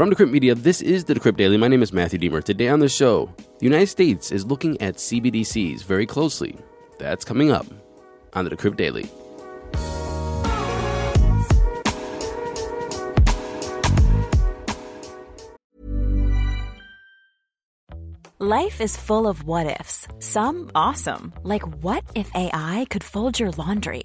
From Decrypt Media, this is the Decrypt Daily. My name is Matthew Deemer. Today on the show, the United States is looking at CBDCs very closely. That's coming up on the Decrypt Daily. Life is full of what ifs. Some awesome, like what if AI could fold your laundry?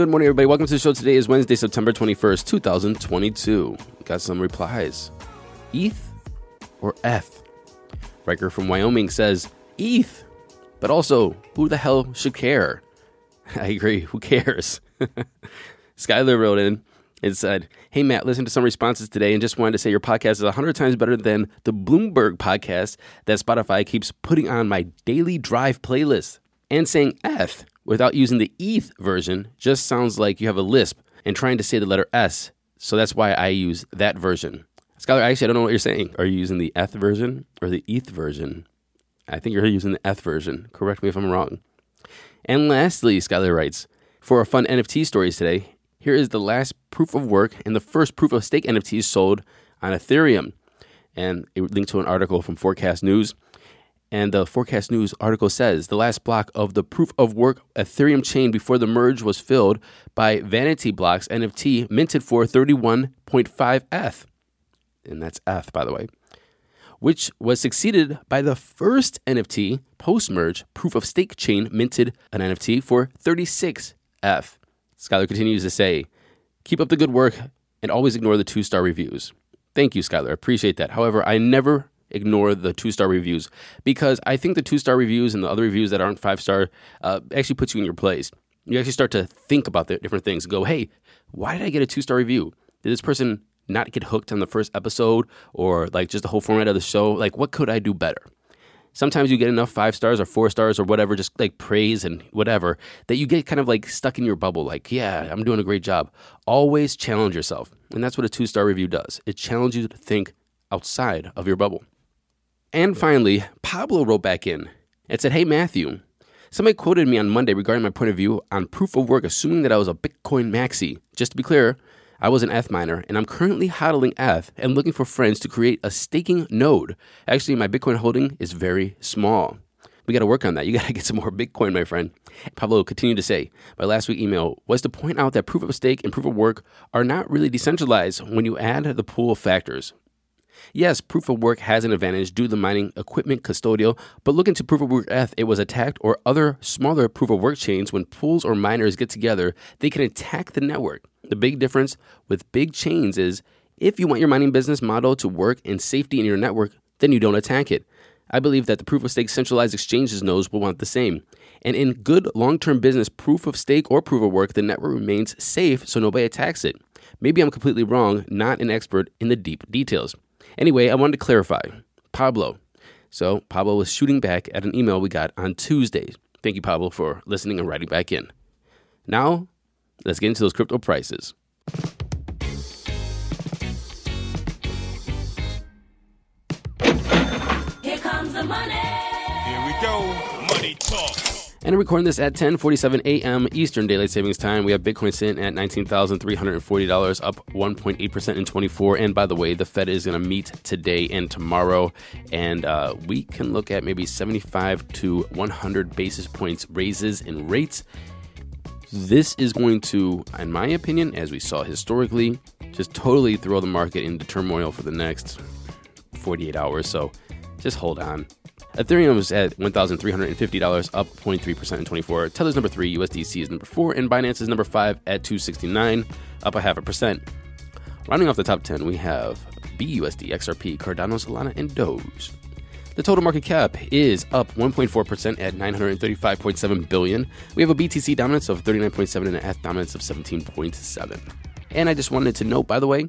Good morning, everybody. Welcome to the show. Today is Wednesday, September 21st, 2022. Got some replies. ETH or ETH? Riker from Wyoming says ETH, but also, who the hell should care? I agree. Who cares? Skylar wrote in and said, Hey, Matt, listen to some responses today and just wanted to say your podcast is 100 times better than the Bloomberg podcast that Spotify keeps putting on my daily drive playlist. And saying ETH without using the ETH version just sounds like you have a lisp and trying to say the letter S. So that's why I use that version. Skylar, actually, I don't know what you're saying. Are you using the ETH version or the ETH version? I think you're using the ETH version. Correct me if I'm wrong. And lastly, Skylar writes, for our fun NFT stories today, here is the last proof of work and the first proof of stake NFTs sold on Ethereum. And a link to an article from Forkast News. And the Forkast News article says the last block of the proof of work Ethereum chain before the merge was filled by Vanity Blocks NFT minted for 31.5 ETH. And that's ETH, by the way, which was succeeded by the first NFT post merge proof of stake chain minted an NFT for 36F. Skylar continues to say, Keep up the good work and always ignore the two star reviews. Thank you, Skylar. I appreciate that. However, I never ignore the two star reviews because I think the two star reviews and the other reviews that aren't five star uh, actually puts you in your place. You actually start to think about the different things. Go, hey, why did I get a two star review? Did this person not get hooked on the first episode or like just the whole format of the show? Like, what could I do better? Sometimes you get enough five stars or four stars or whatever, just like praise and whatever, that you get kind of like stuck in your bubble. Like, yeah, I'm doing a great job. Always challenge yourself. And that's what a two star review does it challenges you to think outside of your bubble. And finally, Pablo wrote back in and said, Hey, Matthew, somebody quoted me on Monday regarding my point of view on proof of work, assuming that I was a Bitcoin maxi. Just to be clear, I was an ETH miner, and I'm currently hodling ETH and looking for friends to create a staking node. Actually, my Bitcoin holding is very small. We got to work on that. You got to get some more Bitcoin, my friend. Pablo continued to say, my last week email was to point out that proof of stake and proof of work are not really decentralized when you add the pool of factors. Yes, proof of work has an advantage due to the mining equipment custodial, but look into proof of work ETH. It was attacked or other smaller proof of work chains when pools or miners get together, they can attack the network. The big difference with big chains is if you want your mining business model to work in safety in your network, then you don't attack it. I believe that the proof of stake centralized exchanges nodes will want the same. And in good long term business, proof of stake or proof of work, the network remains safe so nobody attacks it. Maybe I'm completely wrong, not an expert in the deep details. Anyway, I wanted to clarify Pablo. So, Pablo was shooting back at an email we got on Tuesday. Thank you, Pablo, for listening and writing back in. Now, let's get into those crypto prices. Here comes the money. Here we go. Money talk. And I'm recording this at 10:47 a.m. Eastern Daylight Savings Time. We have Bitcoin sitting at $19,340, up 1.8% in 24. And by the way, the Fed is going to meet today and tomorrow, and uh, we can look at maybe 75 to 100 basis points raises in rates. This is going to, in my opinion, as we saw historically, just totally throw the market into turmoil for the next 48 hours. So just hold on. Ethereum is at $1,350, up 0.3% in 24. Tether's number 3, USDC is number 4, and Binance is number 5 at 269, up a half a percent. Rounding off the top 10, we have BUSD, XRP, Cardano, Solana, and Doge. The total market cap is up 1.4% at 935.7 billion. We have a BTC dominance of 39.7 and an ETH dominance of 17.7. And I just wanted to note, by the way,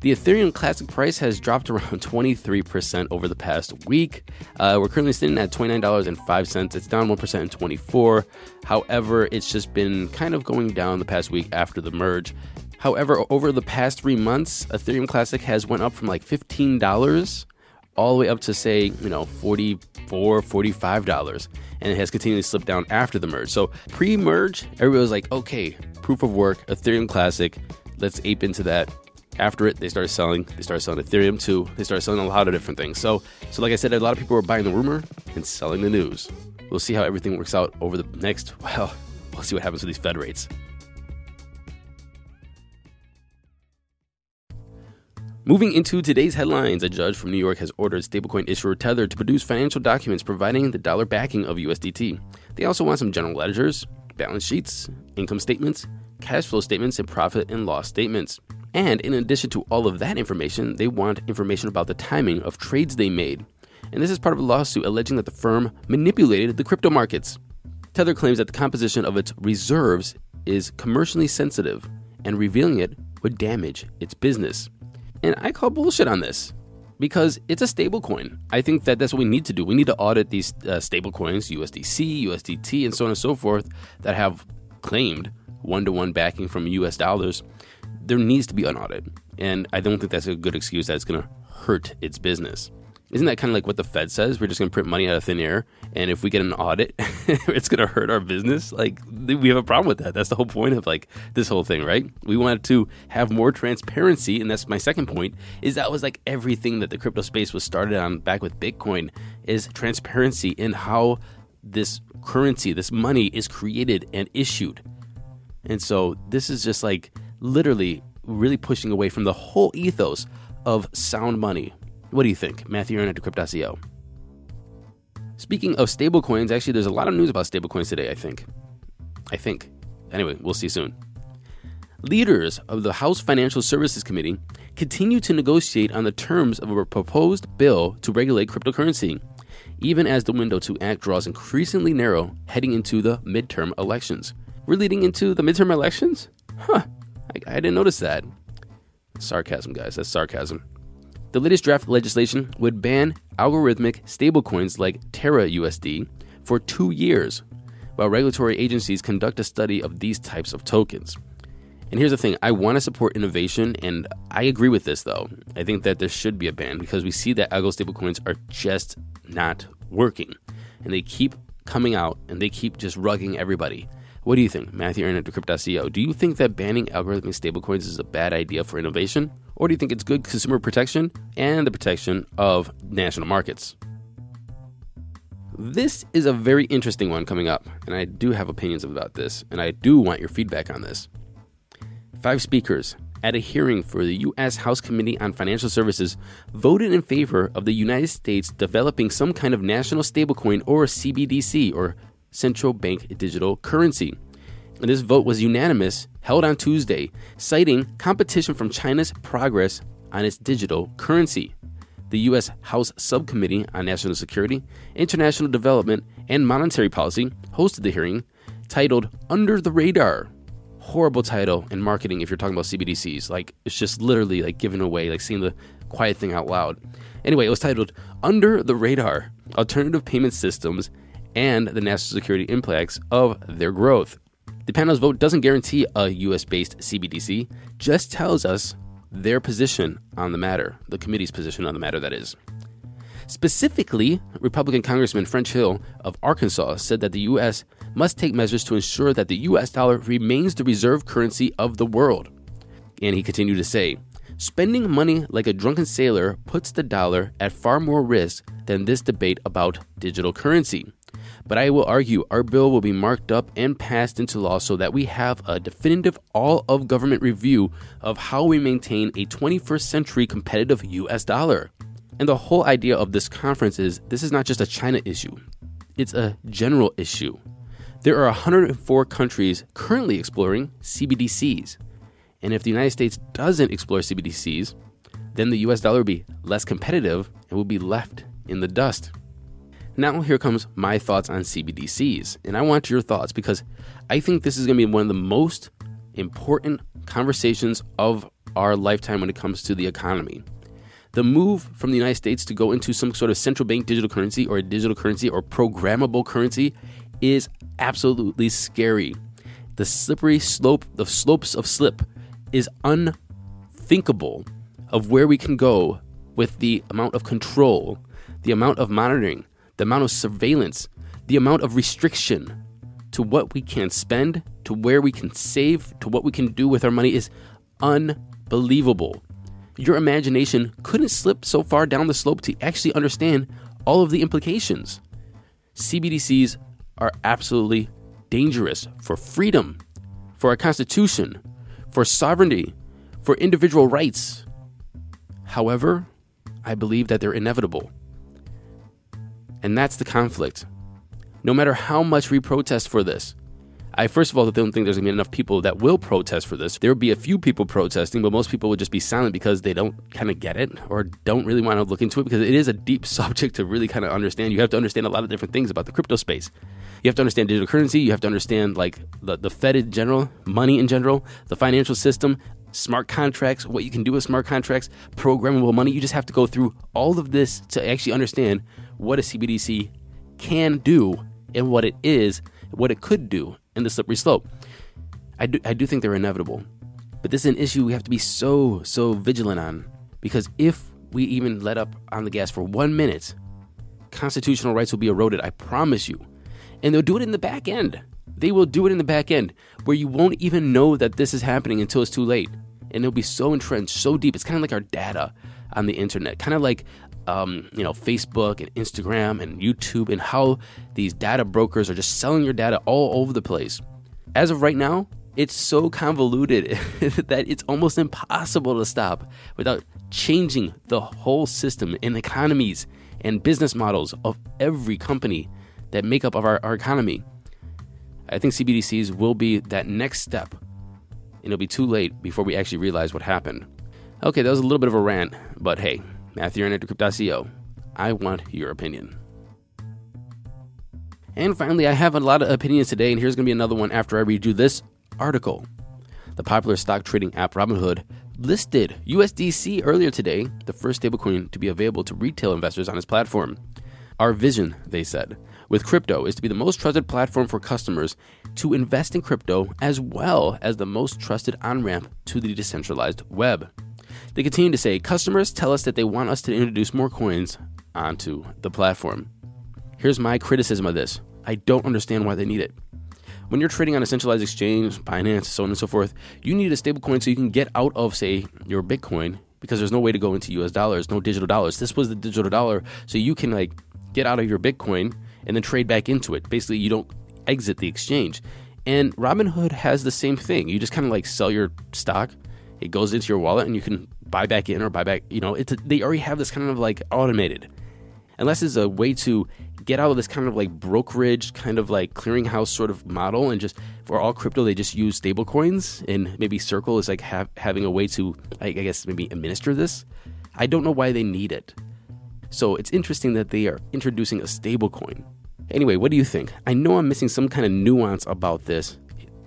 The Ethereum Classic price has dropped around 23% over the past week. Uh, we're currently sitting at $29.05. It's down 1% in 24. However, it's just been kind of going down the past week after the merge. However, over the past three months, Ethereum Classic has went up from like $15 all the way up to say, you know, $44, $45. And it has continued to slip down after the merge. So pre-merge, everybody was like, okay, proof of work, Ethereum Classic, let's ape into that after it, they started selling. They started selling Ethereum too. They started selling a lot of different things. So, so like I said, a lot of people were buying the rumor and selling the news. We'll see how everything works out over the next. Well, we'll see what happens with these Fed rates. Moving into today's headlines, a judge from New York has ordered stablecoin issuer Tether to produce financial documents providing the dollar backing of USDT. They also want some general ledgers, balance sheets, income statements, cash flow statements, and profit and loss statements. And in addition to all of that information, they want information about the timing of trades they made. And this is part of a lawsuit alleging that the firm manipulated the crypto markets. Tether claims that the composition of its reserves is commercially sensitive, and revealing it would damage its business. And I call bullshit on this because it's a stablecoin. I think that that's what we need to do. We need to audit these uh, stablecoins, USDC, USDT, and so on and so forth, that have claimed one to one backing from US dollars there needs to be an audit. And I don't think that's a good excuse that it's going to hurt its business. Isn't that kind of like what the Fed says? We're just going to print money out of thin air. And if we get an audit, it's going to hurt our business. Like, we have a problem with that. That's the whole point of like this whole thing, right? We wanted to have more transparency. And that's my second point is that was like everything that the crypto space was started on back with Bitcoin is transparency in how this currency, this money is created and issued. And so this is just like literally really pushing away from the whole ethos of sound money. What do you think? Matthew Aaron at Decrypt.co. Speaking of stablecoins, actually, there's a lot of news about stablecoins today, I think. I think. Anyway, we'll see soon. Leaders of the House Financial Services Committee continue to negotiate on the terms of a proposed bill to regulate cryptocurrency, even as the window to act draws increasingly narrow heading into the midterm elections. We're leading into the midterm elections? Huh. I, I didn't notice that. Sarcasm, guys. That's sarcasm. The latest draft legislation would ban algorithmic stablecoins like Terra USD for two years, while regulatory agencies conduct a study of these types of tokens. And here's the thing I want to support innovation, and I agree with this though. I think that there should be a ban because we see that algo stablecoins are just not working. And they keep coming out and they keep just rugging everybody. What do you think, Matthew Aaron at Decrypt.co? Do you think that banning algorithmic stablecoins is a bad idea for innovation? Or do you think it's good consumer protection and the protection of national markets? This is a very interesting one coming up, and I do have opinions about this, and I do want your feedback on this. Five speakers at a hearing for the U.S. House Committee on Financial Services voted in favor of the United States developing some kind of national stablecoin or CBDC, or central bank digital currency. And this vote was unanimous, held on Tuesday, citing competition from China's progress on its digital currency. The U.S. House Subcommittee on National Security, International Development, and Monetary Policy hosted the hearing titled Under the Radar. Horrible title in marketing if you're talking about CBDCs. Like, it's just literally like giving away, like saying the quiet thing out loud. Anyway, it was titled Under the Radar Alternative Payment Systems and the national security impacts of their growth. The panel's vote doesn't guarantee a US based CBDC, just tells us their position on the matter, the committee's position on the matter, that is. Specifically, Republican Congressman French Hill of Arkansas said that the U.S. must take measures to ensure that the U.S. dollar remains the reserve currency of the world. And he continued to say, Spending money like a drunken sailor puts the dollar at far more risk than this debate about digital currency. But I will argue our bill will be marked up and passed into law so that we have a definitive all of government review of how we maintain a 21st century competitive US dollar. And the whole idea of this conference is this is not just a China issue, it's a general issue. There are 104 countries currently exploring CBDCs. And if the United States doesn't explore CBDCs, then the US dollar will be less competitive and will be left in the dust. Now, here comes my thoughts on CBDCs. And I want your thoughts because I think this is going to be one of the most important conversations of our lifetime when it comes to the economy. The move from the United States to go into some sort of central bank digital currency or a digital currency or programmable currency is absolutely scary. The slippery slope, the slopes of slip is unthinkable of where we can go with the amount of control, the amount of monitoring, the amount of surveillance, the amount of restriction to what we can spend, to where we can save, to what we can do with our money is unbelievable. Your imagination couldn't slip so far down the slope to actually understand all of the implications. CBDCs are absolutely dangerous for freedom, for our Constitution, for sovereignty, for individual rights. However, I believe that they're inevitable. And that's the conflict. No matter how much we protest for this, I first of all don't think there's gonna be enough people that will protest for this. There will be a few people protesting, but most people would just be silent because they don't kind of get it or don't really want to look into it because it is a deep subject to really kind of understand. You have to understand a lot of different things about the crypto space. You have to understand digital currency. You have to understand like the, the Fed in general, money in general, the financial system, smart contracts, what you can do with smart contracts, programmable money. You just have to go through all of this to actually understand what a CBDC can do and what it is, what it could do in the slippery slope. I do, I do think they're inevitable. But this is an issue we have to be so, so vigilant on because if we even let up on the gas for one minute, constitutional rights will be eroded. I promise you. And they'll do it in the back end. They will do it in the back end where you won't even know that this is happening until it's too late. And it'll be so entrenched, so deep. It's kind of like our data on the internet, kind of like um, you know Facebook and Instagram and YouTube, and how these data brokers are just selling your data all over the place. As of right now, it's so convoluted that it's almost impossible to stop without changing the whole system and economies and business models of every company that make up of our, our economy. I think CBDCs will be that next step, and it'll be too late before we actually realize what happened. Okay, that was a little bit of a rant, but hey, Matthew Aaron at Decrypt.co. I want your opinion. And finally, I have a lot of opinions today, and here's going to be another one after I read you this article. The popular stock trading app Robinhood listed USDC earlier today, the first stablecoin to be available to retail investors on its platform. Our vision, they said, with crypto is to be the most trusted platform for customers to invest in crypto as well as the most trusted on ramp to the decentralized web. They continue to say customers tell us that they want us to introduce more coins onto the platform. Here's my criticism of this I don't understand why they need it. When you're trading on a centralized exchange, Binance, so on and so forth, you need a stablecoin so you can get out of, say, your Bitcoin because there's no way to go into US dollars, no digital dollars. This was the digital dollar, so you can like get out of your Bitcoin and then trade back into it. Basically, you don't exit the exchange. And Robinhood has the same thing. You just kind of like sell your stock, it goes into your wallet, and you can buy back in or buy back. You know, it's a, they already have this kind of like automated. Unless it's a way to get out of this kind of like brokerage, kind of like clearinghouse sort of model, and just for all crypto, they just use stable coins, and maybe Circle is like ha- having a way to, I guess, maybe administer this. I don't know why they need it. So it's interesting that they are introducing a stablecoin. Anyway, what do you think? I know I'm missing some kind of nuance about this.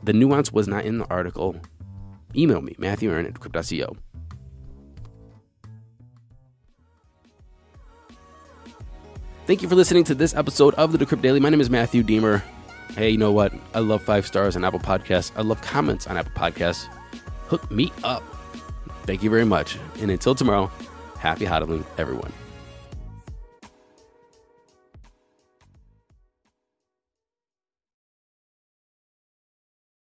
The nuance was not in the article. Email me, Matthew Aaron at Crypt.co. Thank you for listening to this episode of the Decrypt Daily. My name is Matthew Deemer. Hey, you know what? I love five stars on Apple Podcasts. I love comments on Apple Podcasts. Hook me up. Thank you very much. And until tomorrow, happy hodling, everyone.